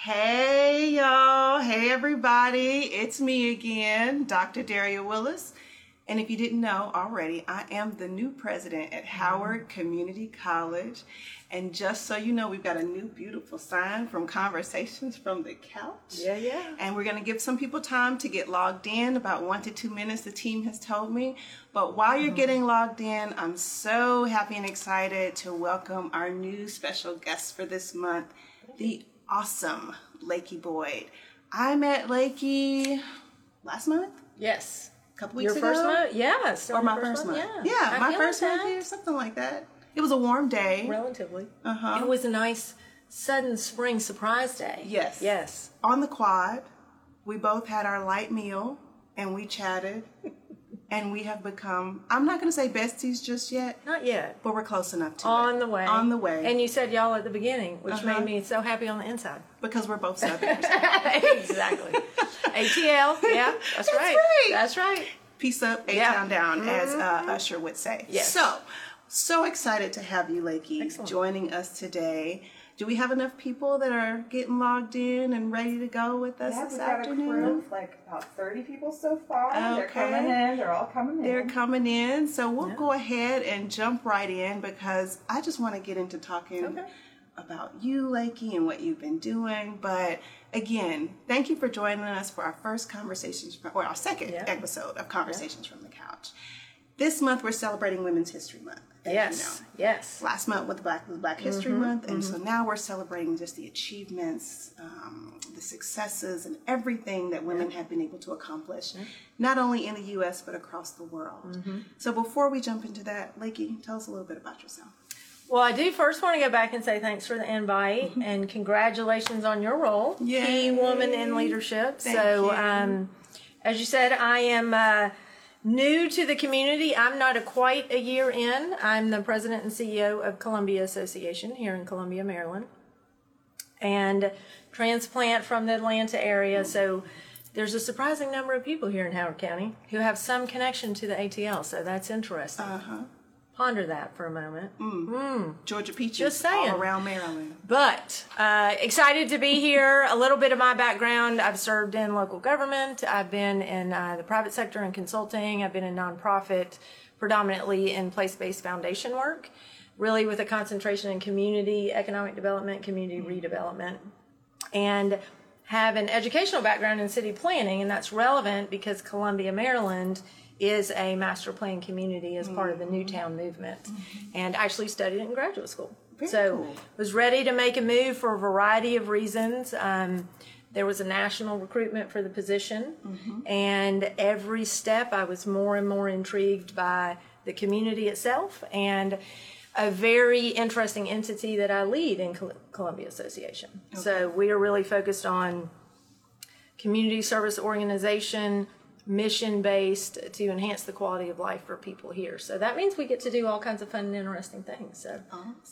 Hey, y'all. Hey, everybody. It's me again, Dr. Daria Willis. And if you didn't know already, I am the new president at Howard Community College. And just so you know, we've got a new beautiful sign from Conversations from the Couch. Yeah, yeah. And we're going to give some people time to get logged in, about one to two minutes, the team has told me. But while you're mm-hmm. getting logged in, I'm so happy and excited to welcome our new special guest for this month, the awesome Lakey Boyd. I met Lakey last month, Yes. a couple weeks ago. Your first month? Yeah. still Or my first month. Yeah. Yeah, I my first month here, something like that. It was a warm day. Relatively. Uh-huh. It was a nice sudden spring surprise day. Yes. Yes. On the quad, we both had our light meal and we chatted. And we have become, I'm not going to say besties just yet, Not yet. but we're close enough to it. On the way. On the way. And you said y'all at the beginning, which Uh-huh. made me so happy on the inside. because we're both Southerners. exactly. ATL. Yeah. That's, right. right. That's right. Peace up, A Yeah. town down, as uh, Usher would say. Yes. So, so excited to have you, Lakey, joining us today. Do we have enough people that are getting logged in and ready to go with us Yeah, this we've got a crew of like about 30 people so far. Okay. They're coming in. They're all coming in. They're coming in, so we'll go ahead and jump right in because I just want to get into talking Okay. about you, Lakey, and what you've been doing. But again, thank you for joining us for our first conversations, or our second Yeah. episode of Conversations from the Couch. This month we're celebrating Women's History Month. as you Yes. know. Yes. Last month was Black Black History Mm-hmm. Month, and so now we're celebrating just the achievements, um, the successes, and everything that women have been able to accomplish, not only in the U.S. but across the world. Mm-hmm. So before we jump into that, Lakey, tell us a little bit about yourself. Well, I do first want to go back and say thanks for the invite Mm-hmm. and congratulations on your role, Yay. key woman in leadership. Thank so, um, as you said, I am uh, new to the community. I'm not a quite a year in. I'm the president and CEO of Columbia Association here in Columbia, Maryland, and transplant from the Atlanta area. So. There's a surprising number of people here in Howard County who have some connection to the ATL, so that's interesting. Uh huh. Ponder that for a moment. Georgia peaches Just saying. all around Maryland. But uh, excited to be here. A little bit of my background I've served in local government, I've been in uh, the private sector and consulting, I've been in nonprofit, predominantly in place based foundation work, really with a concentration in community economic development, community redevelopment. And have an educational background in city planning, and that's relevant because Columbia, Maryland is a master plan community as part of the Newtown movement, and actually studied it in graduate school. so cool. was ready to make a move for a variety of reasons. Um, there was a national recruitment for the position, and every step I was more and more intrigued by the community itself and a very interesting entity that I lead in Col- Columbia Association. So we are really focused on community service organization, mission based to enhance the quality of life for people here. So that means we get to do all kinds of fun and interesting things. So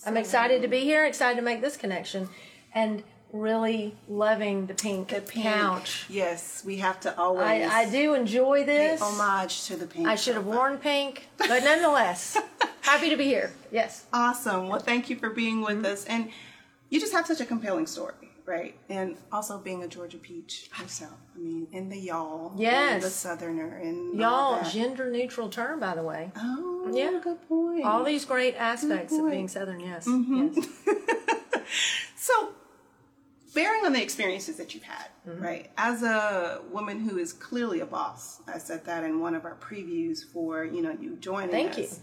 I'm excited to be here, excited to make this connection, and really loving the pink, Pink. couch. Yes, we have to always I, I do enjoy this. homage to the pink. I should have worn pink, but nonetheless, happy to be here. Yes. Awesome. Well, thank you for being with Mm-hmm. us. And you just have such a compelling story, right? And also being a Georgia peach yourself. I mean, in the y'all, Yes. the southerner, and Y'all, gender neutral term, by the way. Oh, Yeah. good point. All these great aspects of being Southern, yes. Mm-hmm. yes. So, bearing on the experiences that you've had, Mm-hmm. right? As a woman who is clearly a boss, I said that in one of our previews for you know you joining Thank us.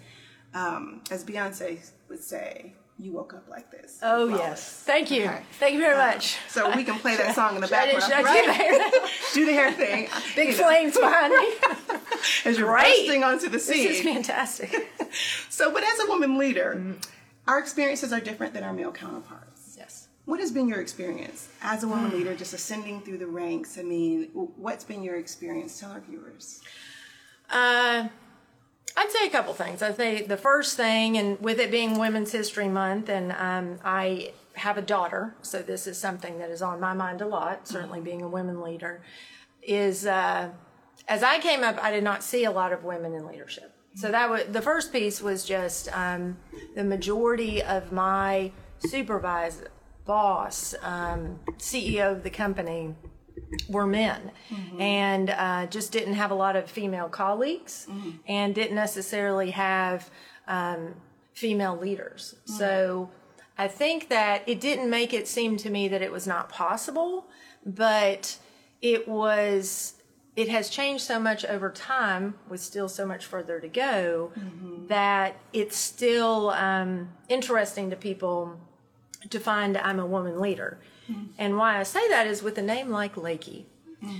Um, as Beyonce would say, you woke up like this. Oh, Flawless. yes. Thank you. Okay. Thank you very much. So we can play that song in the Should I, do- background. I do right? the hair? do the hair thing. Big You know, flames behind me. as you're Great. bursting onto the scene. This is fantastic. So, but as a woman leader, Mm-hmm. our experiences are different than our male counterparts. Yes. What has been your experience as a woman leader, just ascending through the ranks? I mean, what's been your experience? Tell our viewers. Uh, I'd say a couple things. I'd say the first thing, and with it being Women's History Month, and um, I have a daughter, so this is something that is on my mind a lot, certainly being a women leader, is uh, as I came up, I did not see a lot of women in leadership. So that was the first piece was just um, the majority of my supervisors boss, um, CEO of the company were men and uh, just didn't have a lot of female colleagues and didn't necessarily have um, female leaders. So I think that it didn't make it seem to me that it was not possible, but it was. It has changed so much over time, with still so much further to go, that it's still um, interesting to people to find I'm a woman leader. And why I say that is with a name like Lakey.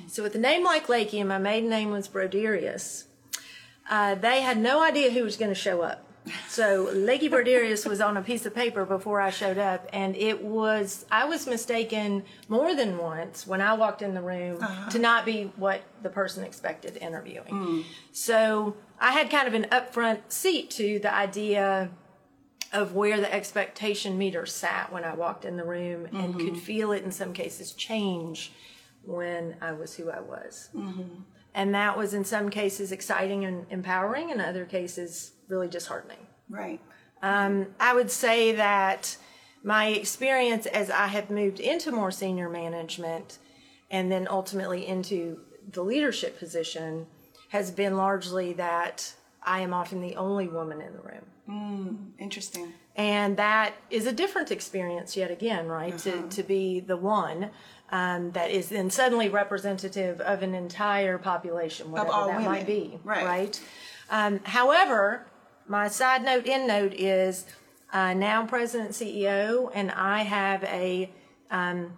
So with a name like Lakey, and my maiden name was Broderius, uh, they had no idea who was going to show up. So Lakey Broderius was on a piece of paper before I showed up, and it was I was mistaken more than once when I walked in the room to not be what the person expected interviewing. So I had kind of an upfront seat to the idea of where the expectation meter sat when I walked in the room and mm-hmm. could feel it in some cases change when I was who I was. Mm-hmm. And that was in some cases exciting and empowering, in other cases, really disheartening. Right. Um, I would say that my experience as I have moved into more senior management and then ultimately into the leadership position has been largely that I am often the only woman in the room. Interesting. And that is a different experience yet again, right? To, to be the one um, that is then suddenly representative of an entire population, whatever that women. might be, Right. Um, however, my side note, end note is uh, now president CEO, and I have a um,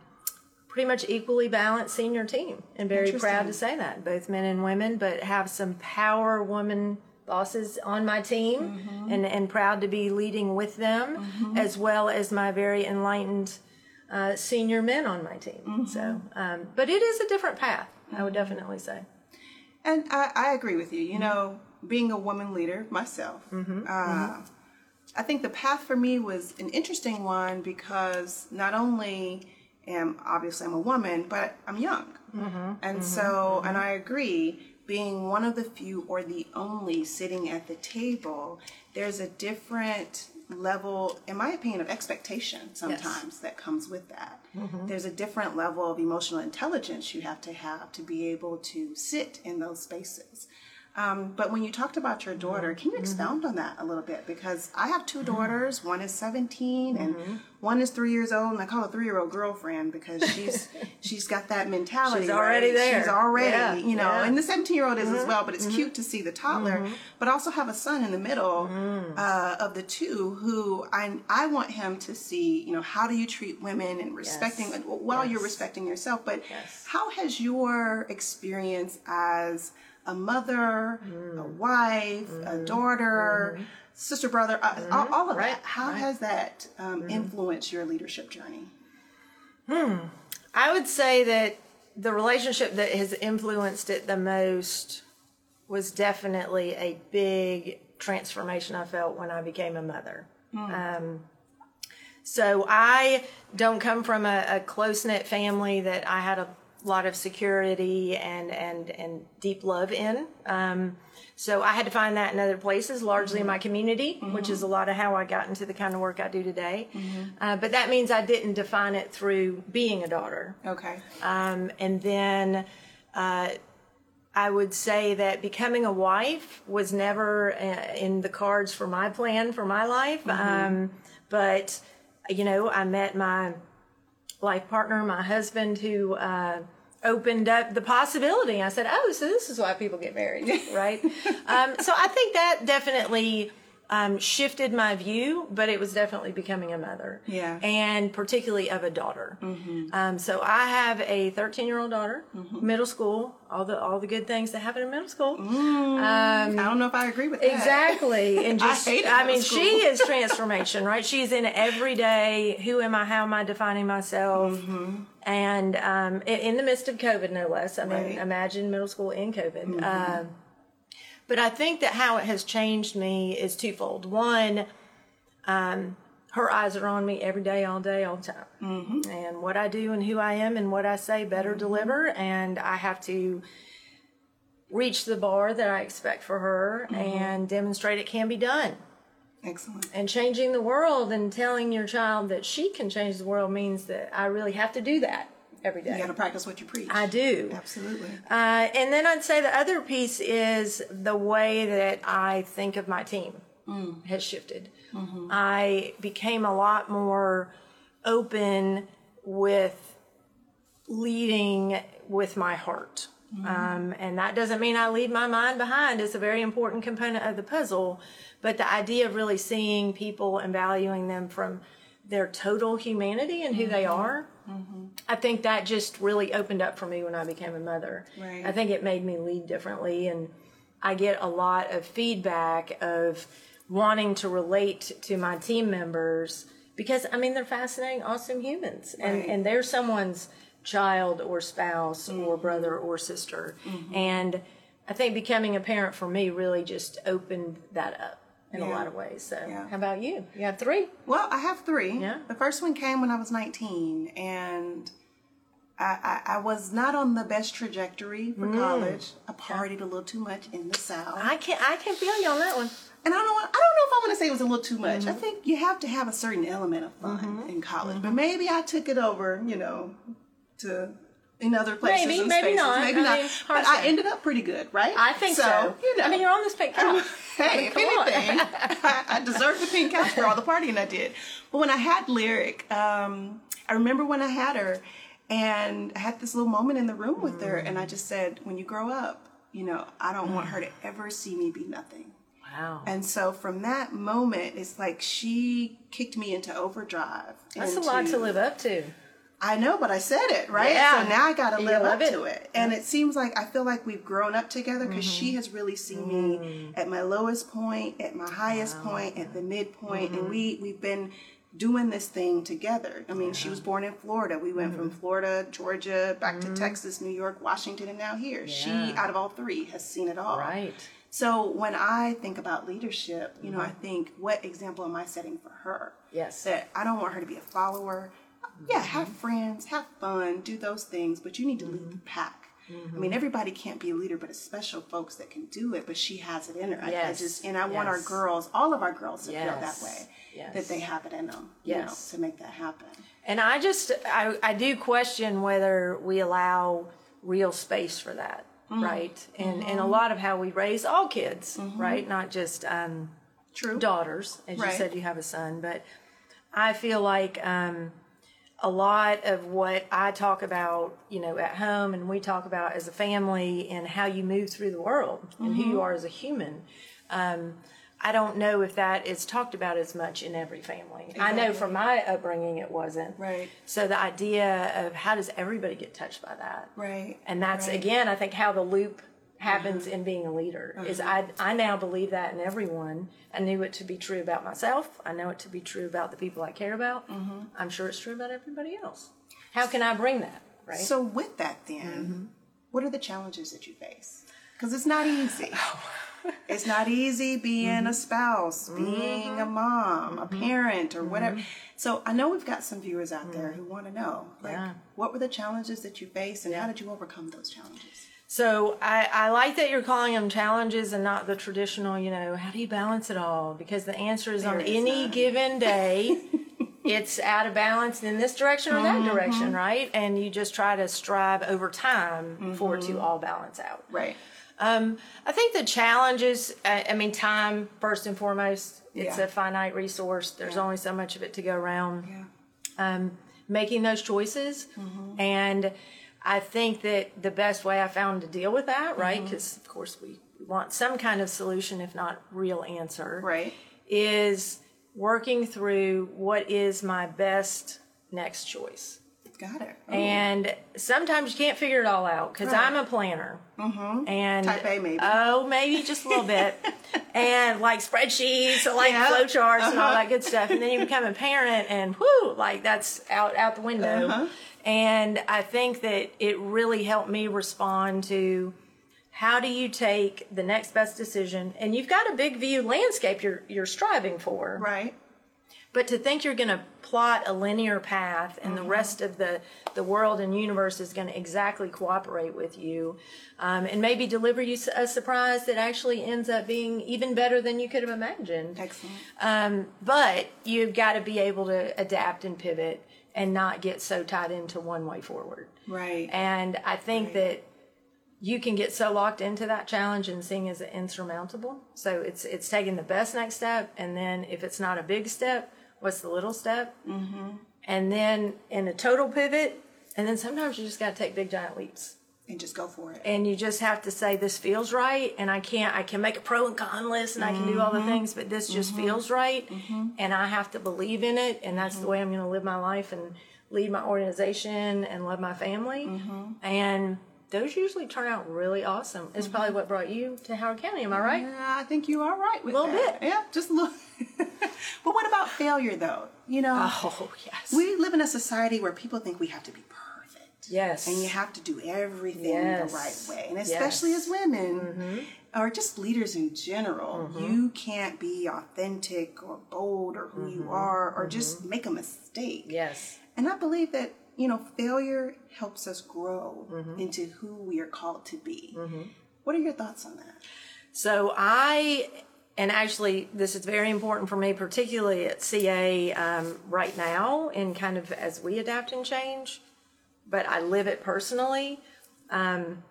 pretty much equally balanced senior team, and very proud to say that, both men and women, but have some power woman bosses on my team Mm-hmm. and, and proud to be leading with them as well as my very enlightened uh, senior men on my team. Mm-hmm. so um, but it is a different path i would definitely say. And I, I agree with you. You know, being a woman leader myself, uh, I think the path for me was an interesting one because not only am obviously I'm a woman, but I'm young, and so and I agree. Being one of the few or the only sitting at the table, there's a different level, in my opinion, of expectation sometimes that comes with that. Mm-hmm. There's a different level of emotional intelligence you have to have to be able to sit in those spaces. Um, but when you talked about your daughter, can you mm-hmm. expound on that a little bit? Because I have two mm-hmm. daughters. One is 17 and mm-hmm. one is three years old, and I call her three-year-old girlfriend because she's she's got that mentality. She's already right? there. She's already, Yeah, you know, yeah. and the 17-year-old is as well. But it's cute to see the toddler, but also have a son in the middle mm. uh, of the two who I I want him to see, you know, how do you treat women and respecting Yes. while you're respecting yourself. But Yes. how has your experience as a mother, a wife, a daughter, sister, brother, uh, all, all of Right, that? How has that um, influenced your leadership journey? Hmm. I would say that the relationship that has influenced it the most was definitely a big transformation I felt when I became a mother. Um, so I don't come from a, a close knit family that I had a lot of security and and and deep love in. Um, so I had to find that in other places, largely in my community, which is a lot of how I got into the kind of work I do today. Uh, but that means I didn't define it through being a daughter. Okay. Um, and then uh, I would say that becoming a wife was never uh, in the cards for my plan for my life. Um, but, you know, I met my life partner, my husband, who uh, opened up the possibility. I said, "Oh, so this is why people get married, right?" um, so I think that definitely um, shifted my view, but it was definitely becoming a mother, Yeah. and particularly of a daughter. Um, so I have a 13 year old daughter, middle school, all the all the good things that happen in middle school. I don't know if I agree with that. Exactly. And I just, hated I, mean, school. she is transformation, right? She's in every day. Who am I? How am I defining myself? And um, in, in the midst of COVID, no less. I mean, Right. imagine middle school in COVID. Um, but I think that how it has changed me is twofold. One, um, her eyes are on me every day, all day, all the time. And what I do and who I am and what I say better deliver. And I have to reach the bar that I expect for her and demonstrate it can be done. Excellent. And changing the world and telling your child that she can change the world means that I really have to do that every day. You got to practice what you preach. I do. Absolutely. Uh, and then I'd say the other piece is the way that I think of my team has shifted. I became a lot more open with leading with my heart. Mm-hmm. Um, and that doesn't mean I leave my mind behind. It's a very important component of the puzzle. But the idea of really seeing people and valuing them from their total humanity and who they mm-hmm. are, mm-hmm. I think that just really opened up for me when I became a mother. Right. I think it made me lead differently. And I get a lot of feedback of wanting to relate to my team members because, I mean, they're fascinating, awesome humans. And, Right. and they're someone's child or spouse Mm-hmm. or brother or sister. And I think becoming a parent for me really just opened that up in a lot of ways. So, Yeah. how about you? You have three? Well, I have three. Yeah. The first one came when I was 19, and I, I, I was not on the best trajectory for college. I partied a little too much in the South. I can I can feel you on that one. and I don't want, I don't know if I want to say it was a little too much. I Mm-hmm. think you have to have a certain element of fun in college. But maybe I took it over, you know, to in other places. Maybe, and maybe spaces. not. Maybe I not. mean, but I ended up pretty good, right? I think so. You know, I mean, you're on this pink couch. hey, if Come on. anything, I, I deserve the pink couch for all the partying I did. But when I had Lyric, um, I remember when I had her, and I had this little moment in the room with her, and I just said, "When you grow up, you know, I don't want her to ever see me be nothing." Wow. And so from that moment, it's like she kicked me into overdrive. That's a lot to live up to. I know, but I said it, right? Yeah. So now I got to live up it. to it. And it seems like I feel like we've grown up together because Mm-hmm. she has really seen me Mm. at my lowest point, at my highest point, at the midpoint, Mm-hmm. and we we've been doing this thing together. I mean, she was born in Florida. We went Mm-hmm. from Florida, Georgia, back to Texas, New York, Washington, and now here. She, out of all three, has seen it all. Right. So when I think about leadership, you know, I think, what example am I setting for her? Mm-hmm. Yes. That I don't want her to be a follower. Yeah, have mm-hmm. friends, have fun, do those things, but you need to lead the mm-hmm. pack. I mean, mm-hmm. everybody can't be a leader, but it's special folks that can do it. But she has it in her. I- I, just and I want our girls, all of our girls, to feel that way, Yes. that they have it in them, you know, to make that happen. And I just I, I do question whether we allow real space for that, right? And and a lot of how we raise all kids, right? Not just um, True. daughters, as you said, you have a son, but I feel like um, a lot of what I talk about, you know, at home and we talk about as a family and how you move through the world and who you are as a human. Um, I don't know if that is talked about as much in every family. I know Exactly. from my upbringing it wasn't. Right. So the idea of how does everybody get touched by that? Right. And that's Right. again, I think how the loop happens uh-huh. in being a leader is uh-huh. I I now believe that in everyone. I knew it to be true about myself. I know it to be true about the people I care about. Mm-hmm. I'm sure it's true about everybody else. How can I bring that? Right. So with that, then, mm-hmm. what are the challenges that you face? Because it's not easy. Oh. it's not easy being a mm-hmm. spouse, being a mom, a parent, or whatever. So I know we've got some viewers out there mm. who want to know, like, Yeah. what were the challenges that you faced, and how did you overcome those challenges? So I, I like that you're calling them challenges and not the traditional, you know, how do you balance it all? Because the answer is on There is any none. given day, it's out of balance in this direction or that direction, right? And you just try to strive over time for it to all balance out. Right. Um, I think the challenges, I, I mean, time first and foremost, it's Yeah. a finite resource. There's Yeah. only so much of it to go around Yeah. um, making those choices. Mm-hmm. And I think that the best way I found to deal with that, right? Mm-hmm. Because of course we want some kind of solution, if not real answer, Right. is working through what is my best next choice. Got it. Oh, And sometimes you can't figure it all out because Right. I'm a planner. Mm-hmm. And Type A, maybe. Oh, maybe just a little bit. and like spreadsheets, like flowcharts, flow charts and all Uh-huh. that good stuff. And then you become a parent and whoo, like that's out out the window. Uh-huh. And I think that it really helped me respond to how do you take the next best decision? And you've got a big view landscape you're you're striving for. right. But to think you're going to plot a linear path and the rest of the, the world and universe is going to exactly cooperate with you um, and maybe deliver you a surprise that actually ends up being even better than you could have imagined. Excellent. Um, but you've got to be able to adapt and pivot and not get so tied into one way forward. Right. And I think that you can get so locked into that challenge and seeing as insurmountable. So it's it's taking the best next step, and then if it's not a big step, what's the little step? Mm-hmm. And then in a total pivot, and then sometimes you just got to take big giant leaps. And just go for it. And you just have to say this feels right, and I can't. I can make a pro and con list, and I can do all the mm-hmm. things, but this just mm-hmm. feels right, mm-hmm. and I have to believe in it, and that's the way I'm going to live my life and lead my organization and love my family. And those usually turn out really awesome. It's probably what brought you to Howard County. Am I right? Yeah, I think you are right with Little that. bit. Yeah, just a little. but what about failure, though? You know, Oh yes. we live in a society where people think we have to be perfect. Yes. And you have to do everything Yes. the right way. And especially Yes. Mm-hmm. as women, or just leaders in general, you can't be authentic or bold or who you are or just make a mistake. Mm-hmm. Yes. And I believe that, you know, failure helps us grow Mm-hmm. into who we are called to be. What are your thoughts on that? So I, and actually, this is very important for me, particularly at CA um, right now, and kind of as we adapt and change. But I live it personally. Um,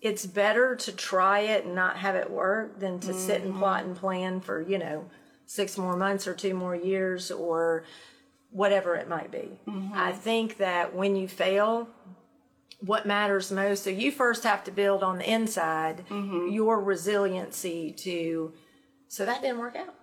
it's better to try it and not have it work than to sit and plot and mm-hmm. plan for you know six more months or two more years or whatever it might be. Mm-hmm. I think that when you fail, what matters most. So you first have to build on the inside mm-hmm. your resiliency to. So that didn't work out.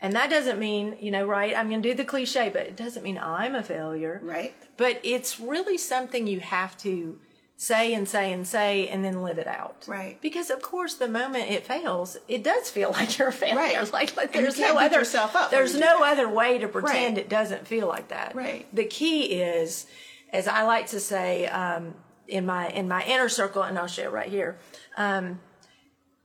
And that doesn't mean, you know, right? I'm going to do the cliche, but it doesn't mean I'm a failure. Right? But it's really something you have to say and say and say and then live it out. Right. Because of course the moment it fails, it does feel like you're a failure. Right. Like, like there's no other there's no that. other way to pretend Right. it doesn't feel like that. Right. The key is, as I like to say, um, in my in my inner circle, and I'll share right here. Um,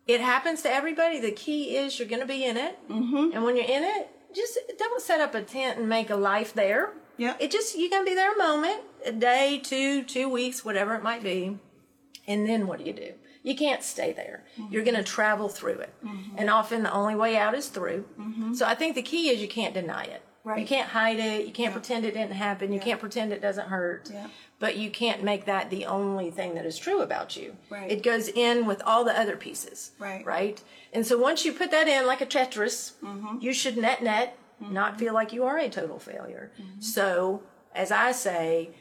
it happens to everybody. The key is you're going to be in it, mm-hmm. and when you're in it, just don't set up a tent and make a life there. Yeah. It just you're going to be there a moment, a day, two, two weeks, whatever it might be, and then what do you do? You can't stay there. Mm-hmm. You're going to travel through it, mm-hmm. and often the only way out is through. Mm-hmm. So I think the key is you can't deny it. You can't hide it. You can't pretend it didn't happen. You can't pretend it doesn't hurt. Yeah. But you can't make that the only thing that is true about you. Right. It goes in with all the other pieces. Right. Right. And so once you put that in like a Tetris, Mm-hmm. you should net net not feel like you are a total failure. Mm-hmm. So as I say,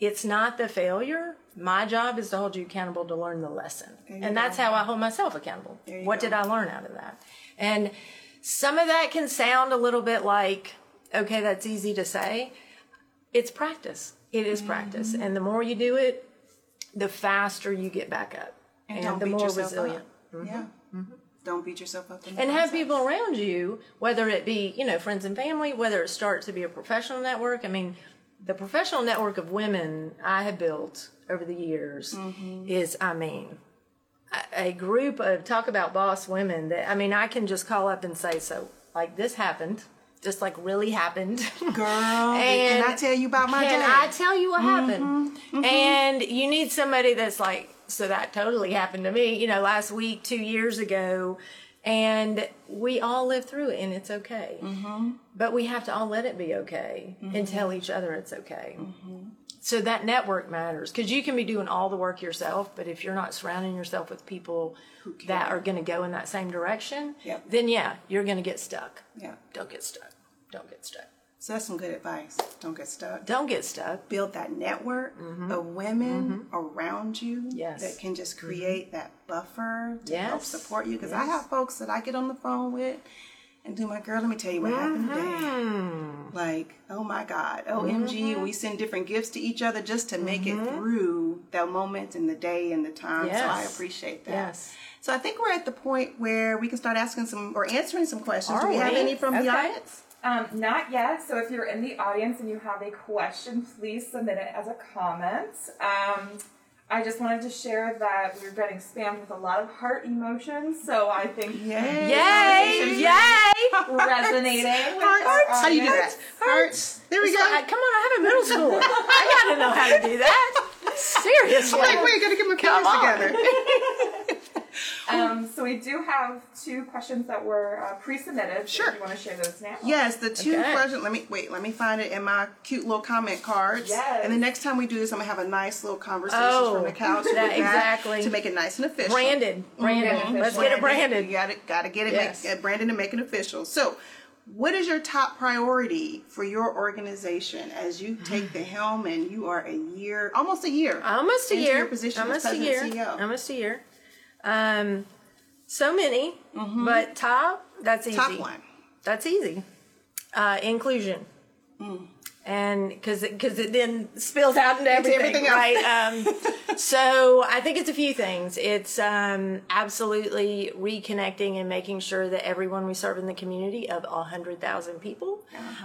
it's not the failure. My job is to hold you accountable to learn the lesson. And that's how I hold myself accountable. What go. did I learn out of that? And some of that can sound a little bit like, okay, that's easy to say. It's practice. It is practice. Mm-hmm. And the more you do it, the faster you get back up. And, don't the more resilient. Up. Yeah. Don't beat yourself up. And have process. people around you, whether it be, you know, friends and family, whether it starts to be a professional network. I mean, the professional network of women I have built over the years Mm-hmm. is, I mean, a group of talk about boss women that, I mean, I can just call up and say, so, like, this happened, just like really happened. Girl, can I tell you about my Can? I tell you what happened? Mm-hmm. And you need somebody that's like, so that totally happened to me, you know, last week, two years ago. And we all live through it and it's okay. Mm-hmm. But we have to all let it be okay and tell each other it's okay. Mm-hmm. So that network matters because you can be doing all the work yourself, but if you're not surrounding yourself with people that are going to go in that same direction, Yep. then yeah, you're going to get stuck. yeah. Don't get stuck. Don't get stuck. So that's some good advice. Don't get stuck. Don't get stuck. Build that network of women around you Mm-hmm. Yes. Mm-hmm. that can just create that buffer to help support you. Because I have folks that I get on the phone with and do my girl, let me tell you what happened Mm-hmm. today. Like, oh my God, OMG, we send different gifts to each other just to make Mm-hmm. it through the moment and the day and the time. So I appreciate that. Yes. So I think we're at the point where we can start asking some or answering some questions. Do we have any from Okay. the audience? Um, not yet. So if you're in the audience and you have a question, please submit it as a comment. Um, I just wanted to share that we are getting spammed with a lot of heart emotions, so I think Yay! Yay! Yay! resonating. with Hearts. How do you do that? Hearts. There we It's go. like, come on, I have a middle schooler. I gotta know how to do that. Seriously. Like, wait, I gotta get my on. together. Um, so we do have two questions that were uh, pre-submitted. Sure. If you want to share those now? Yes, the two Okay. questions. Let me wait. Let me find it in my cute little comment cards. Yes. And the next time we do this, I'm gonna have a nice little conversation Oh, from the couch. with that- that exactly. To make it nice and official. Branded. Branded. Mhm. Let's get it branded. You gotta gotta get it Yes. make, uh, branded and make it official. So, what is your top priority for your organization as you take the helm and you are a year, almost a year, Almost a into year. your position Almost as a president year. CEO? Almost a year. Um, so many, but top. That's easy. Top one. That's easy. Uh, inclusion. And because because it then spills out into everything, everything else. right? Um, so I think it's a few things. It's um, absolutely reconnecting and making sure that everyone we serve in the community of a hundred thousand people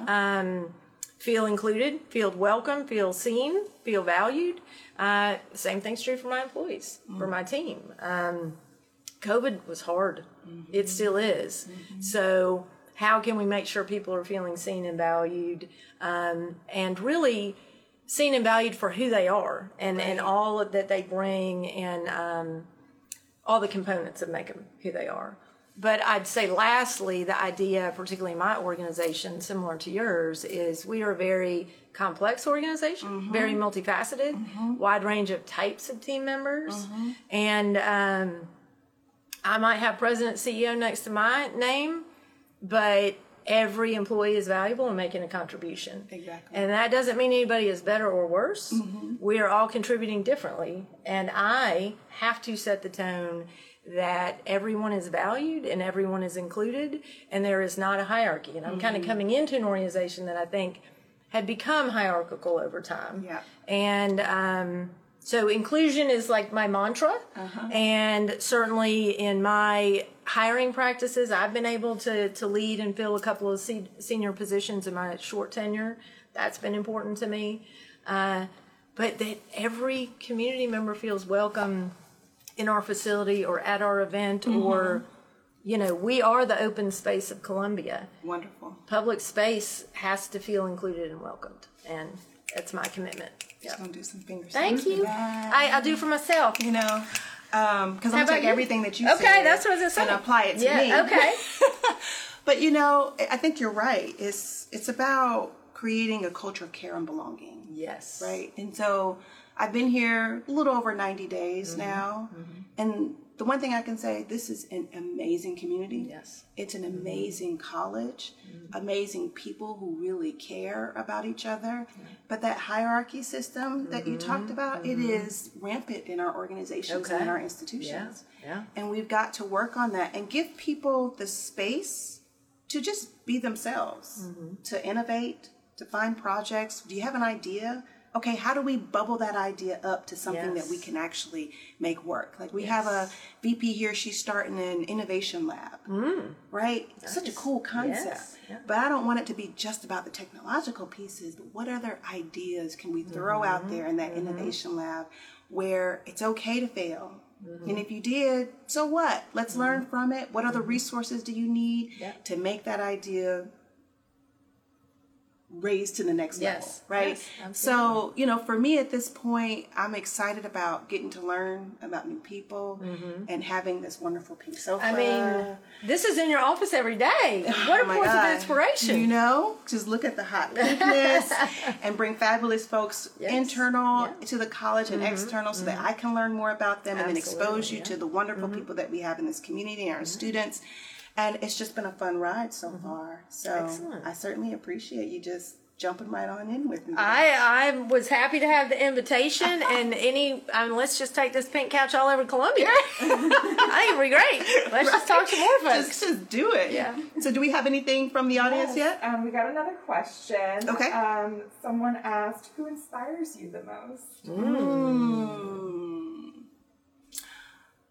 um, feel included, feel welcome, feel seen, feel valued. Uh, same thing's true for my employees, for my team. Um, COVID was hard. It still is. So, how can we make sure people are feeling seen and valued, um, and really seen and valued for who they are and, and all that they bring and um, all the components that make them who they are. But I'd say, lastly, the idea, particularly in my organization, similar to yours, is we are a very complex organization, very multifaceted, wide range of types of team members, and um, I might have president CEO next to my name, but every employee is valuable and making a contribution. Exactly. And that doesn't mean anybody is better or worse. Mm-hmm. We are all contributing differently. And I have to set the tone that everyone is valued and everyone is included and there is not a hierarchy. And I'm kind of Mm-hmm. coming into an organization that I think had become hierarchical over time. Yeah. And um, so inclusion is like my mantra. Uh-huh. And certainly in my hiring practices, I've been able to, to lead and fill a couple of se- senior positions in my short tenure. That's been important to me. Uh, but that every community member feels welcome in our facility or at our event Mm-hmm. or, you know, we are the open space of Columbia Wonderful. public space has to feel included and welcomed, and that's my commitment. Yeah. Just gonna do some fingers. Thank you. I, I do for myself. You know, because I'm gonna take you? everything that you Okay, said that's what I was gonna and apply it to yeah, me. Okay. But you know, I I think you're right. It's it's about creating a culture of care and belonging. yes. right? And so I've been here a little over 90 days Mm-hmm. now. And the one thing I can say, this is an amazing community. Yes. Mm-hmm. It's an amazing college, amazing people who really care about each other. But that hierarchy system that you talked about, it is rampant in our organizations and in Mm-hmm. Our institutions. Yeah, yeah. And we've got to work on that and give people the space to just be themselves, Mm-hmm. to innovate, to find projects. Do you have an idea? Okay, how do we bubble that idea up to something that we can actually make work? Like we have a VP here, she's starting an innovation lab, right? Such a cool concept. Mm. Yes, yeah. But I don't want it to be just about the technological pieces, but what other ideas can we throw Mm-hmm. out there in that innovation lab where it's okay to fail? Mm-hmm. And if you did, so what? Let's learn from it. What other resources do you need Yeah. to make that idea raised to the next Yes. level, right? Yes, so, you know, for me at this point, I'm excited about getting to learn about new people and having this wonderful pink sofa. Mm-hmm. I mean, this is in your office every day. What Oh a my force God. of inspiration. You know, just look at the hot pinkness and bring fabulous folks Yes. internal Yeah. Mm-hmm. to the college and external so that I can learn more about them and then expose you yeah. Mm-hmm. to the wonderful people that we have in this community and our students. And it's just been a fun ride so far. So Mm-hmm. Excellent. I certainly appreciate you just jumping right on in with me. I, I was happy to have the invitation and any I mean, let's just take this pink couch all over Columbia. I think it'd be great. Let's just talk to more folks. just, just do it. Yeah. So do we have anything from the audience Yes, yet? Um, we got another question. Okay. Um, someone asked, "Who inspires you the most?" Hmm.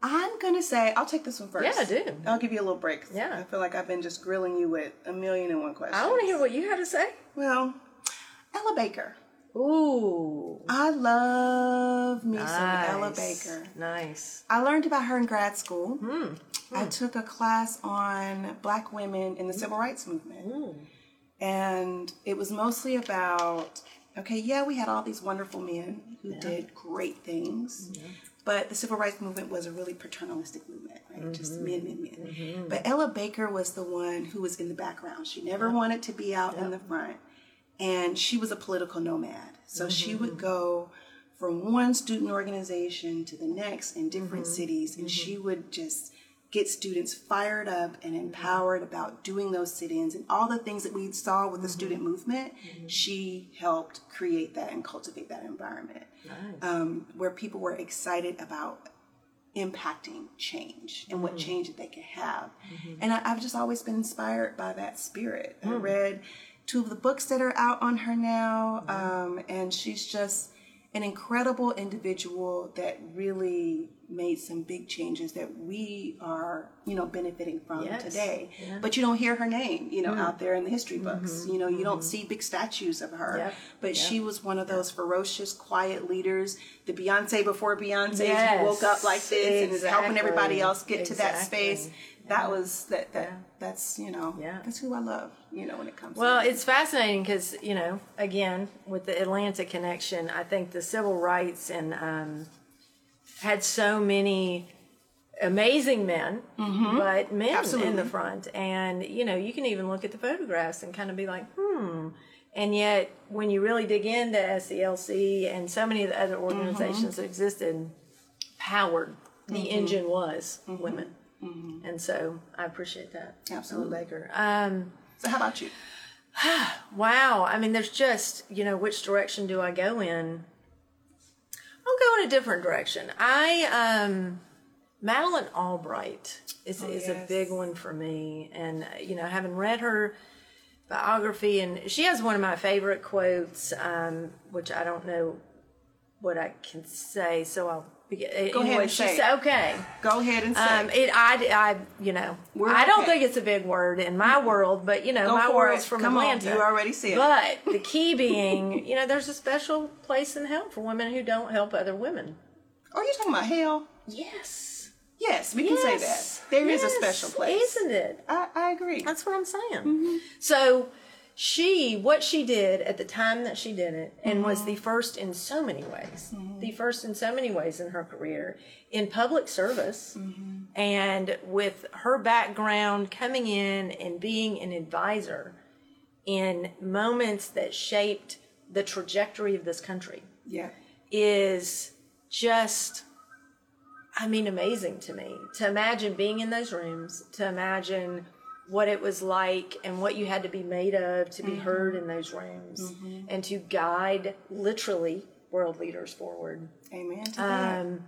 I'm gonna say I'll take this one first. Yeah, I do. I'll give you a little break. Yeah. I feel like I've been just grilling you with a million and one questions. I want to hear what you had to say. Well, Ella Baker. Ooh. I love me some Nice. Ella Ella Baker. Nice. I learned about her in grad school. Hmm. Hmm. I took a class on black women in the hmm. civil rights movement. And it was mostly about okay, yeah, we had all these wonderful men who did great things. But the civil rights movement was a really paternalistic movement, right? Just mm-hmm. men, men, men. Mm-hmm. But Ella Baker was the one who was in the background. She never wanted to be out in the front. And she was a political nomad. So she would mm-hmm. go from one student organization to the next in different cities, and she would just get students fired up and empowered about doing those sit-ins and all the things that we saw with the student mm-hmm. movement. Mm-hmm. She helped create that and cultivate that environment um, where people were excited about impacting change and what mm-hmm. change that they could have. And I, I've just always been inspired by that spirit. I mm. read two of the books that are out on her now, um, and she's just an incredible individual that really made some big changes that we are, you know, benefiting from Yes. today. Yeah. But you don't hear her name, you know, out mm. there in the history books. Mm-hmm. You know, you don't mm-hmm. see big statues of her. Yep. But Yep. she was one of those ferocious, quiet leaders. The Beyonce before Beyonce Yes. who woke up like this and is helping everybody else get to that space. That was that that Yeah. that's you know Yeah. that's who I love. You know when it comes. Well, it's fascinating because you know, again, with the Atlanta connection, I think the civil rights and um, had so many amazing men, but men in Mm-hmm. The front, and you know, you can even look at the photographs and kind of be like, hmm. And yet, when you really dig into SCLC and so many of the other Mm-hmm. organizations that existed, powered the engine was women, and so I appreciate that. Mm-hmm. Absolutely. Ella Baker. Um, so how about you? Wow. I mean, there's just, you know, which direction do I go in? I'll go in a different direction. I, um, Madeleine Albright is, is a big one for me. And, uh, you know, having read her biography, and she has one of my favorite quotes, um, which I don't know what I can say, so I'll be, Go ahead and she say said, okay. Go ahead and say. Um, it, I, I, you know, We're I don't okay. think it's a big word in my world, but you know, Go my world's it. from Come on, Atlanta. you already see it. But the key being, you know, there's a special place in hell for women who don't help other women. Are you're talking about hell? Yes. Yes, we can say that. Yes. There is a special place. isn't it? I, I agree. That's what I'm saying. Mm-hmm. So she, what she did at the time that she did it, and was Mm-hmm. the first in so many ways, the first in so many ways in her career in public service, Mm-hmm. and with her background coming in and being an advisor in moments that shaped the trajectory of this country yeah. is just I mean amazing to me. To imagine being in those rooms, to imagine what it was like and what you had to be made of to be mm-hmm. heard in those rooms mm-hmm. and to guide literally world leaders forward. Amen to that. Um,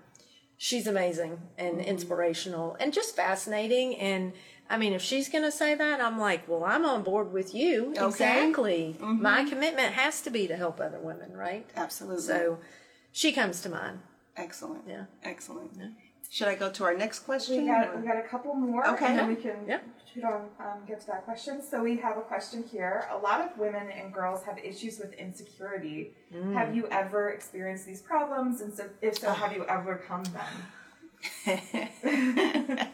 she's amazing and mm-hmm. inspirational and just fascinating and I mean, if she's going to say that, I'm like, well, I'm on board with you. Okay. Exactly. My commitment has to be to help other women, right? Absolutely. So she comes to mind. excellent. Yeah. Excellent. Should I go to our next question? We got we got a couple more, Okay. and then we can Yep. Shoot on um, get to that question. So we have a question here. A lot of women and girls have issues with insecurity. Mm. Have you ever experienced these problems? And so, if so, have you ever overcome them?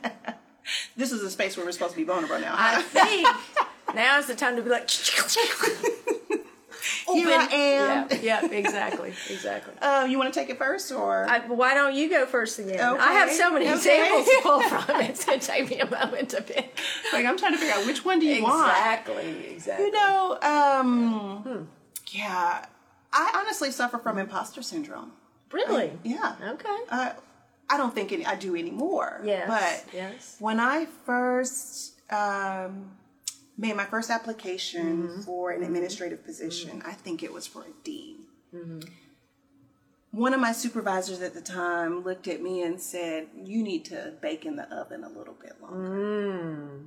this is a space where we're supposed to be vulnerable now. I think now is the time to be like, Here I am. yeah, yeah, exactly, exactly. Uh, you want to take it first, or I, why don't you go first again? I have so many Okay. examples to pull from. It's going to take me a moment to pick. like I'm trying to figure out which one do you want? Exactly, exactly. You know, um, yeah, I honestly suffer from imposter syndrome. really? Yeah. Okay. Uh, I don't think any, I do anymore. Yes, But yes. when I first um, made my first application Mm-hmm. for an administrative position, I think it was for a dean. Mm-hmm. One of my supervisors at the time looked at me and said, You need to bake in the oven a little bit longer.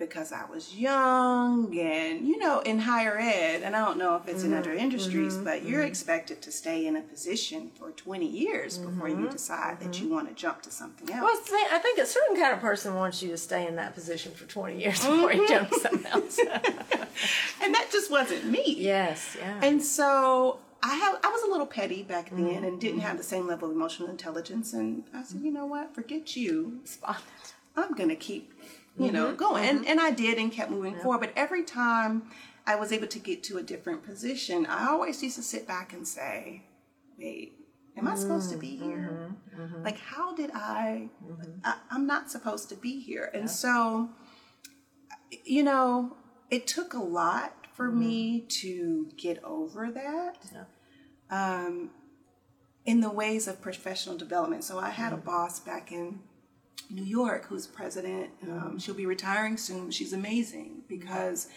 Because I was young and, you know, in higher ed, and I don't know if it's in Mm-hmm. other industries, mm-hmm. but you're mm-hmm. expected to stay in a position for 20 years before you mm-hmm. decide that you want to jump to something else. Mm-hmm. Well, see, I think a certain kind of person wants you to stay in that position for 20 years before you jump to something else. and that just wasn't me. yes, yeah. And so I have I was a little petty back then and didn't have the same level of emotional intelligence and I said, you know what, forget you. Spot. I'm gonna keep, you know, mm-hmm, going. And mm-hmm. and I did and kept moving forward. But every time I was able to get to a different position, I always used to sit back and say, wait, am I supposed to be mm-hmm, here? Like how did I, I I'm not supposed to be here. And so you know, it took a lot for me to get over that um, in the ways of professional development. So I had a boss back in New York who's president. Um, she'll be retiring soon. She's amazing because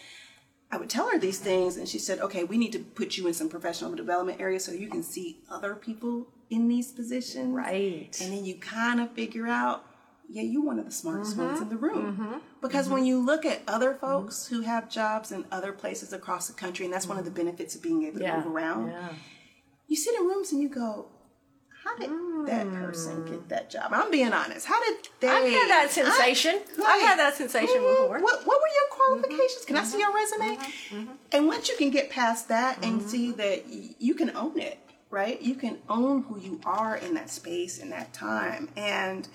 I would tell her these things, and she said, "Okay, we need to put you in some professional development areas so you can see other people in these positions, Right. And then you kind of figure out." Yeah, you're one of the smartest ones Mm-hmm. in the room. Because when you look at other folks who have jobs in other places across the country, and that's one of the benefits of being able to Yeah. move around, Yeah. you sit in rooms and you go, how did that person get hmm. that job? I'm being honest. How did they? I've had that sensation. I- I've had that sensation Mhm. before. What, what were your mm-hmm. qualifications? Can I see your mm-hmm. resume? Mm-hmm. And once you can get past that and see that you can own it, right? You can own who you are in that space in that time. And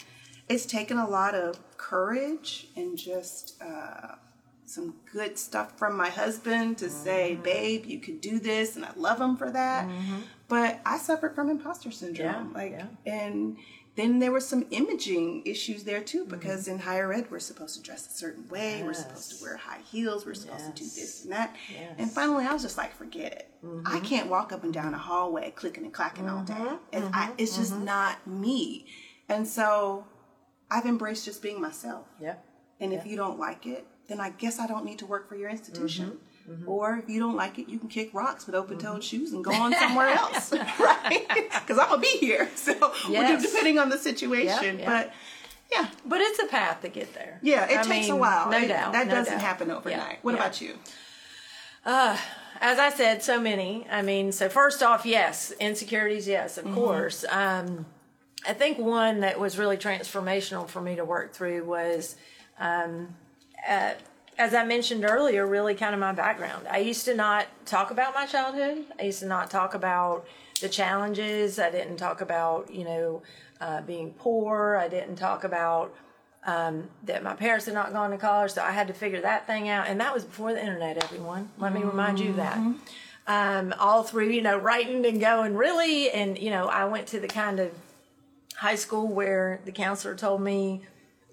it's taken a lot of courage and just uh, some good stuff from my husband to say, Mm-hmm. babe, you could do this. And I love him for that. But I suffered from imposter syndrome. Yeah, like, yeah. and then there were some imaging issues there too, mm-hmm. because in higher ed, we're supposed to dress a certain way, we're supposed to wear high heels, we're supposed to do this and that. Yes. Mm-hmm. And finally, I was just like, forget it. I mm-hmm. can't walk up and down a hallway clicking and clacking all day. Mm-hmm. And I, it's just not me. And so I've embraced just being myself. Yeah. And if you don't like it, then I guess I don't need to work for your institution. Mm-hmm. Or if you don't like it, you can kick rocks with open toed shoes and go on somewhere else, right? Because I'm gonna be here. So Yes. depending on the situation. Yeah, yeah. But yeah, But it's a path to get there. yeah, it I takes a while. No It- doubt. That no doesn't doubt. happen Yeah, overnight. What yeah. about you? As I said, so many. I mean, so first off, yes, insecurities, yes, Mm-hmm. of course. Um, I think one that was really transformational for me to work through was, um, uh, as I mentioned earlier, really kind of my background. I used to not talk about my childhood. I used to not talk about the challenges. I didn't talk about, you know, uh, being poor. I didn't talk about um, that my parents had not gone to college, so I had to figure that thing out. And that was before the internet, everyone. Let me remind you of that. Um, all through, you know, writing and going, really. And, you know, I went to the kind of high school where the counselor told me,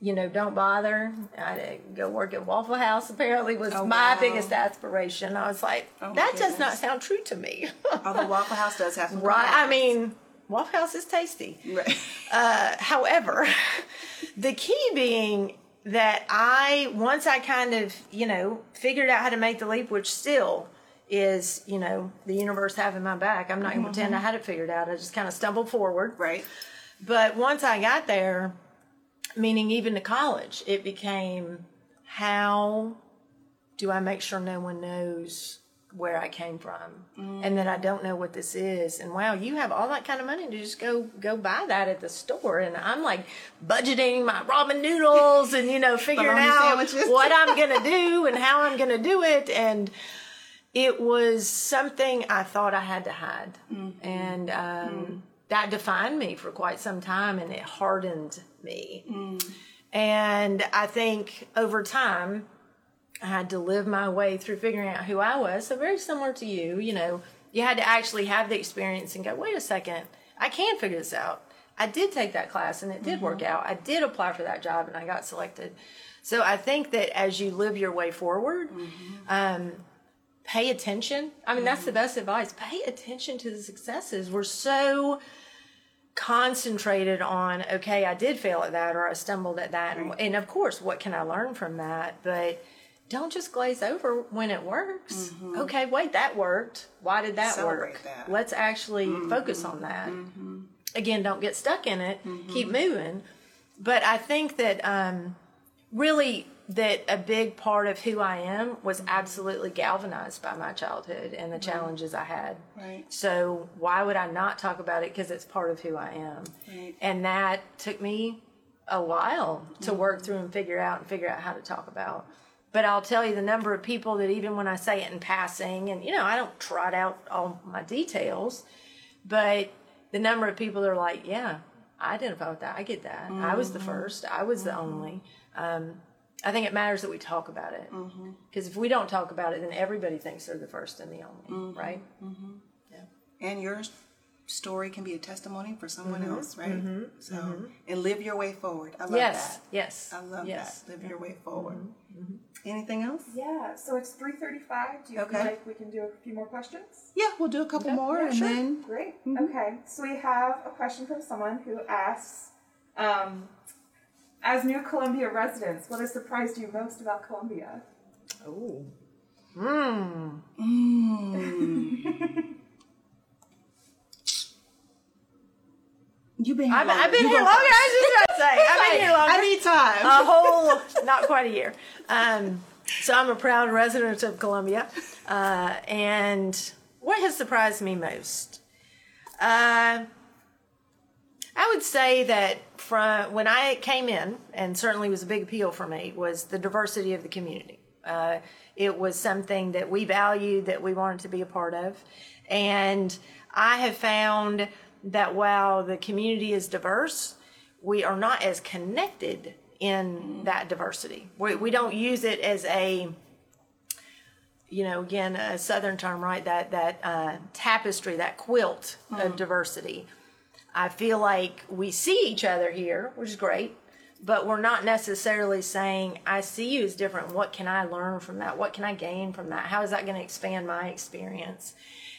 you know, don't bother. I didn't go work at Waffle House, apparently, was Oh, my wow. biggest aspiration. I was like, Oh, that does not sound true to me. Although Waffle House does have some right? I mean, Waffle House is tasty. Right. Uh, however, the key being that I, once I kind of, you know, figured out how to make the leap, which still is, you know, the universe having my back. I'm not going to pretend I mm-hmm. had it figured out. I just kind of stumbled forward. right. But once I got there, meaning even to college, it became how do I make sure no one knows where I came from? And that I don't know what this is. And wow you have all that kind of money to just go go buy that at the store. And I'm like budgeting my ramen noodles and you know figuring out sandwiches. what I'm gonna do and how I'm gonna do it. And it was something I thought I had to hide. And um, that defined me for quite some time and it hardened me. Mm. And I think over time, I had to live my way through figuring out who I was. So, very similar to you, you know, you had to actually have the experience and go, wait a second, I can figure this out. I did take that class and it did work mm-hmm. out. I did apply for that job and I got selected. So, I think that as you live your way forward, mm-hmm. um, pay attention. I mean, that's the mm-hmm. best advice. Pay attention to the successes. We're so concentrated on, okay, I did fail at that or I stumbled at that. And, and of course, what can I learn from that? But don't just glaze over when it works. Mm-hmm. Okay, wait, that worked. Why did that Celebrate work? that. Let's actually mm-hmm. focus on that. Again, don't get stuck in it. Keep moving. But I think that um, really that a big part of who I am was absolutely galvanized by my childhood and the challenges I had. Right. So why would I not talk about it? Because it's part of who I am. Right. And that took me a while to Mm-hmm. work through and figure out and figure out how to talk about. but I'll tell you the number of people that even when I say it in passing, and you know, I don't trot out all my details, but the number of people that are like, yeah, I identify with that. I get that. I was the first. I was the only. Um, I think it matters that we talk about it mm-hmm. because if we don't talk about it, then everybody thinks they're the first and the only, mm-hmm. right? Mm-hmm. and your story can be a testimony for someone else, right? So, and live your way forward. I love Yes, that. yes. I love yes. that. Live your way forward. Anything else? Yeah, so it's 3.35. Do you Okay. feel like we can do a few more questions? Yeah, we'll do a couple more, yeah, and sure. then Great. Mm-hmm. Okay, so we have a question from someone who asks, um, as new Columbia residents, what has surprised you most about Columbia? Oh. hmm, you've been here. I've. I've been You here longer. I was just about to say. I've been here longer. I need time. a whole, not quite a year. Um, so I'm a proud resident of Columbia. Uh, and what has surprised me most? Uh, I would say that from when I came in, and certainly was a big appeal for me, was the diversity of the community. Uh, it was something that we valued, that we wanted to be a part of. And I have found that while the community is diverse, we are not as connected in that diversity. We, we don't use it as a, you know, again, a southern term, right? That that uh, tapestry, that quilt of diversity. I feel like we see each other here, which is great, but we're not necessarily saying, I see you as different. What can I learn from that? What can I gain from that? How is that going to expand my experience?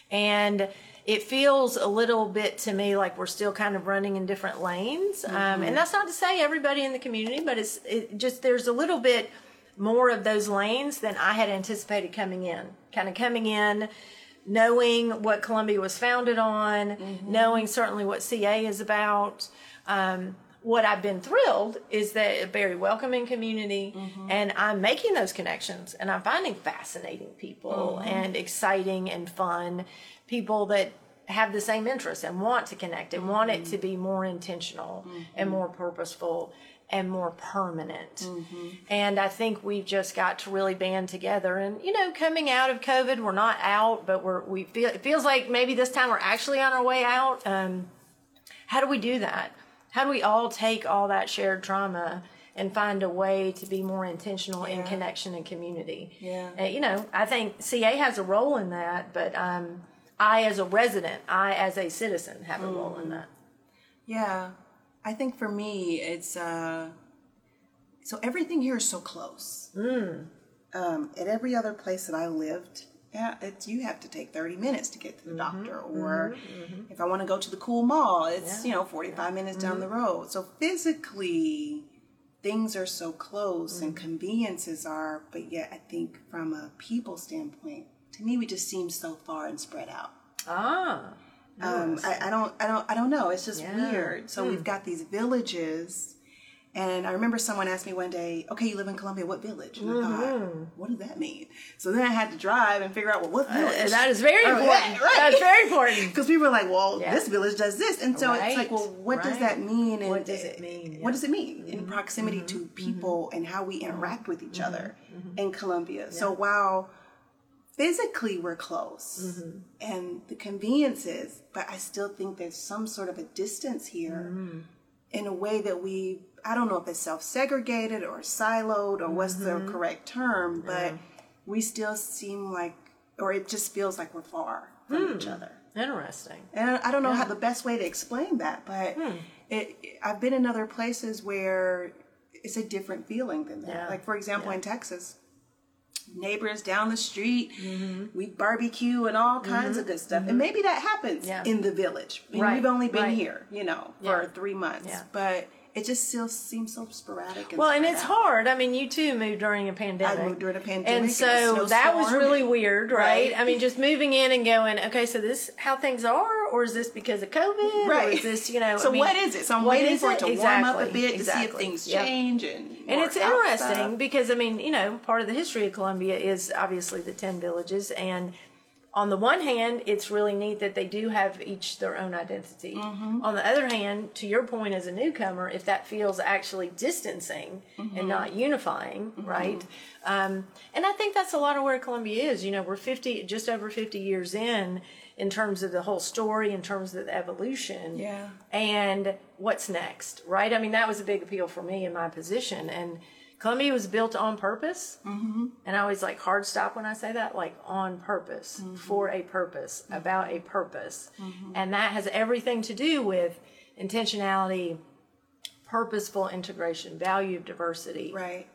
And it feels a little bit to me like we're still kind of running in different lanes. Um, and that's not to say everybody in the community, but it's it just there's a little bit more of those lanes than I had anticipated coming in. Kind of coming in, knowing what Columbia was founded on, mm-hmm. knowing certainly what CA is about. Um, what I've been thrilled is that a very welcoming community, mm-hmm. and I'm making those connections, and I'm finding fascinating people mm-hmm. and exciting and fun people that have the same interests and want to connect and want it to be more intentional and more purposeful and more permanent. And I think we've just got to really band together. And you know, coming out of COVID, we're not out, but we're we feel it feels like maybe this time we're actually on our way out. Um, how do we do that? How do we all take all that shared trauma and find a way to be more intentional in connection and community? Yeah. And, you know, I think CA has a role in that, but um, I, as a resident, I, as a citizen, have a role in that. Yeah, I think for me, it's uh, so everything here is so close. Um, at every other place that I lived, yeah, it's you have to take thirty minutes to get to the doctor, or if I want to go to the cool mall, it's you know forty five minutes down the road. So physically, things are so close and conveniences are, but yet I think from a people standpoint, to me, we just seem so far and spread out. Ah. Um, I, I don't, I don't, I don't know. It's just Yeah. Hmm. weird. So we've got these villages, and I remember someone asked me one day, "Okay, you live in Columbia. What village?" And Mm-hmm. thought, "What does that mean?" So then I had to drive and figure out, well, what village? Uh, that is very Oh, important. yeah, right. That's very important. Because we were like, well, Yeah. this village does this, and so it's like, well, what does that mean? And What does it mean? Mm-hmm. What does it mean in proximity to people and how we interact with each other Mm-hmm. in Columbia? So while physically we're close Mm-hmm. and the conveniences, but I still think there's some sort of a distance here Mm-hmm. in a way that we, I don't know if it's self segregated or siloed or what's the Mm-hmm. correct term, but we still seem like, or it just feels like we're far from Hmm. each other. Interesting. And I don't know how the best way to explain that, but Hmm. it, I've been in other places where it's a different feeling than that. Yeah. Like for example, in Texas, neighbors down the street, Mm-hmm. we barbecue and all kinds of good stuff, and maybe that happens Yeah. in the village. And Right, we've only been right. here, you know, for Yeah. three months, Yeah. but it just still seems so sporadic. And Well, and it's out. hard. I mean, you too moved during a pandemic. I moved during a pandemic, and so that was really weird, right? Right. I mean, just moving in and going, okay, so this how things are, or is this because of COVID, Or Right. is this, you know? So I mean, what is it? So I'm waiting for it to warm up a Exactly, bit to see if things Yep. change and. And it's interesting stuff. because I mean, you know, part of the history of Columbia is obviously the ten villages and on the one hand, it's really neat that they do have each their own identity. Mm-hmm. On the other hand, to your point as a newcomer, if that feels actually distancing Mm-hmm. and not unifying, right? Um, and I think that's a lot of where Columbia is. You know, we're 50, just over 50 years in, in terms of the whole story, in terms of the evolution. Yeah. And what's next, right? I mean, that was a big appeal for me in my position. And Columbia was built on purpose. Mm-hmm. And I always like hard stop when I say that, like on purpose, mm-hmm. for a purpose, mm-hmm. about a purpose. Mm-hmm. And that has everything to do with intentionality, purposeful integration, value of diversity. Right.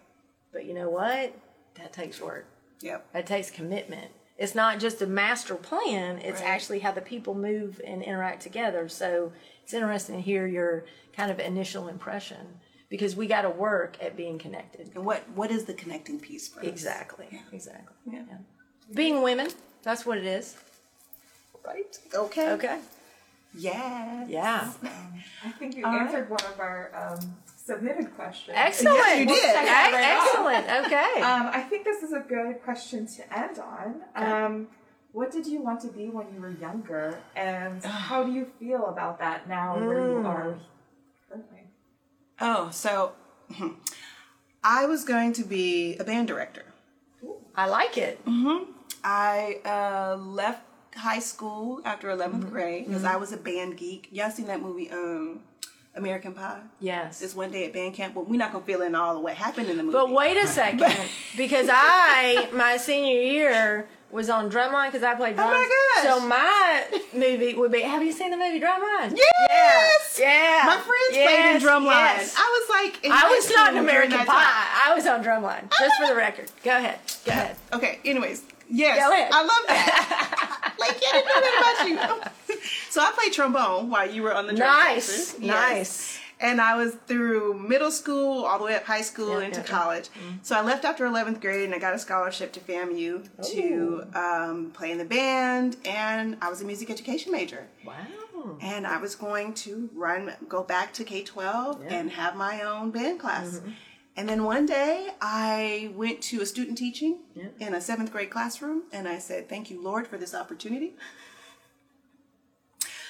But you know what? That takes work. Yep. That takes commitment. It's not just a master plan, it's Right. actually how the people move and interact together. So it's interesting to hear your kind of initial impression because we got to work at being connected. And what what is the connecting piece for us? Exactly. Exactly. Yeah. Being women, that's what it is. Right? Okay. Okay. Yeah. Yeah. I think you All right. answered one of our um, submitted questions. Excellent. Yes, you did. Right off. Excellent. Okay. Um, I think this is a good question to end on. Um, what did you want to be when you were younger, and how do you feel about that now, where Mm. you are currently? Oh, so I was going to be a band director. I like it. I uh, left high school after 11th grade because I was a band geek. Y'all seen that movie, um, American Pie? Yes. This one day at band camp. Well, we're not gonna fill in all of what happened in the movie. But wait a second, because I my senior year was on drumline because I played Oh my gosh. So my movie would be. Have you seen the movie Drumline? Yes! Yeah. yeah. My friends played in drumline. yes. I was like, in I was not an American Pie. time. I was on drumline. Just for the record. Go ahead. Go ahead. Okay. Anyways, yes, Go ahead. I love that. like, yeah, I didn't know that about you. so I played trombone while you were on the drum Nice. Yes. Nice. And I was through middle school all the way up high school Yeah, into yeah, yeah. college. So I left after 11th grade and I got a scholarship to FAMU to um, play in the band. And I was a music education major. Wow. And I was going to run, go back to K 12 and have my own band class. Mm-hmm. And then one day I went to a student teaching in a seventh grade classroom and I said, Thank you, Lord, for this opportunity.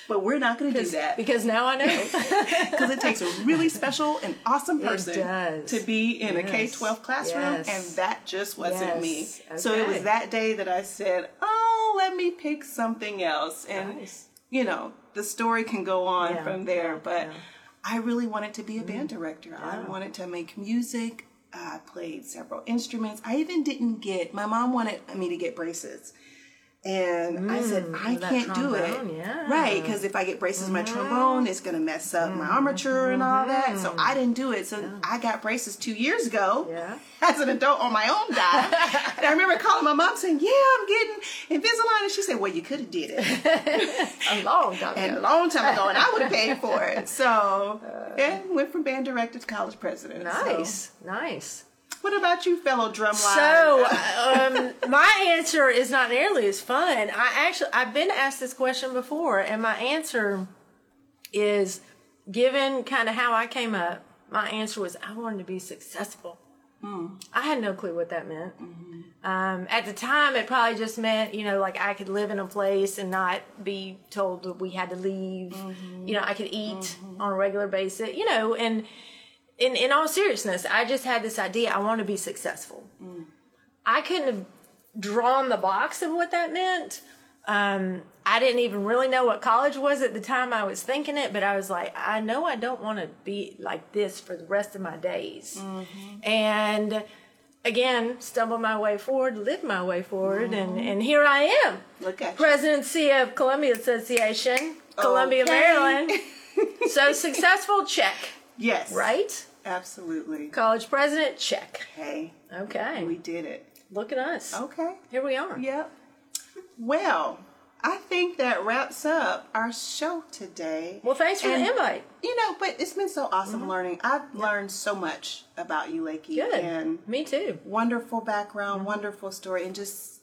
But we're not going to do that Because now I know. because it takes a really special and awesome person to be in a Yes. K 12 classroom, Yes. and that just wasn't me. Yes. So it was that day that I said, Oh, let me pick something else. And, Nice. you know, the story can go on Yeah. from there. But Yeah. Mm. I really wanted to be a band director. I wanted to make music. I played several instruments. I even didn't get, my mom wanted me to get braces. And I said, I Mm, can't do it. yeah. Mm-hmm. Right, because if I get braces in my trombone, it's going to mess up my armature and all that. So I didn't do it. So I got braces two years ago Yeah. as an adult on my own dime. and I remember calling my mom saying, Yeah, I'm getting Invisalign. And she said, Well, you could have did it. a long time and a ago. long time ago, and I would have paid for it. So, yeah, went from band director to college president. So, Nice. What about you, fellow drumline? So, um, my answer is not nearly as fun. I actually, I've been asked this question before, and my answer is given kind of how I came up, my answer was I wanted to be successful. I had no clue what that meant. Um, at the time, it probably just meant, you know, like I could live in a place and not be told that we had to leave. You know, I could eat on a regular basis, you know, and in, in all seriousness, I just had this idea I want to be successful. Mm. I couldn't have drawn the box of what that meant. Um, I didn't even really know what college was at the time I was thinking it, but I was like, I know I don't want to be like this for the rest of my days. Mm-hmm. And again, stumble my way forward, live my way forward, and, mm-hmm. and here I am. Look at you. Presidency of Columbia Association, Columbia, Okay. Maryland. so successful, check. Yes. Right? Absolutely. College president, check. Hey, Okay. we did it. Look at us. Okay. Here we are. Yep. Well, I think that wraps up our show today. Well, thanks for And- the invite. You know, but it's been so awesome mm-hmm. learning. I've learned so much about you, Lakey. Good. And Me too. wonderful background, mm-hmm. wonderful story, and just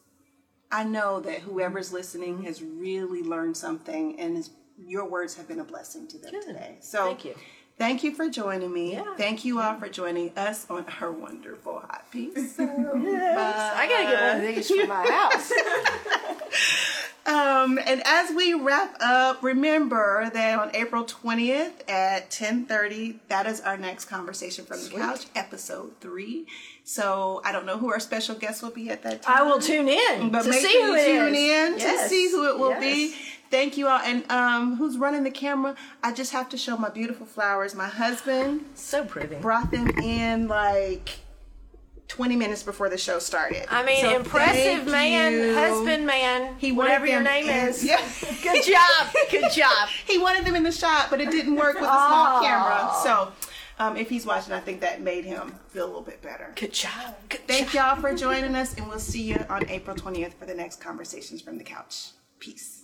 I know that whoever's mm-hmm. listening has really learned something, and is, your words have been a blessing to them Good. today. So Thank you. Thank you for joining me. Yeah. Thank you all for joining us on our wonderful hot piece. I gotta get one of these for my house. Um, and as we wrap up, remember that on April 20th at 10:30, that is our next conversation from the couch, episode three. So I don't know who our special guest will be at that time. I will tune in but to make see sure who you tune is. in to see who it will Yes. be. Thank you all. And um, who's running the camera? I just have to show my beautiful flowers. My husband So pretty. brought them in like 20 minutes before the show started. I mean, So impressive man, you. husband man, He whatever your name in- is. Yeah. Good job. Good job. he wanted them in the shot, but it didn't work with the small camera. So um, if he's watching, I think that made him feel a little bit better. Good job. Good Thank y'all for joining us, and we'll see you on April 20th for the next Conversations from the Couch. Peace.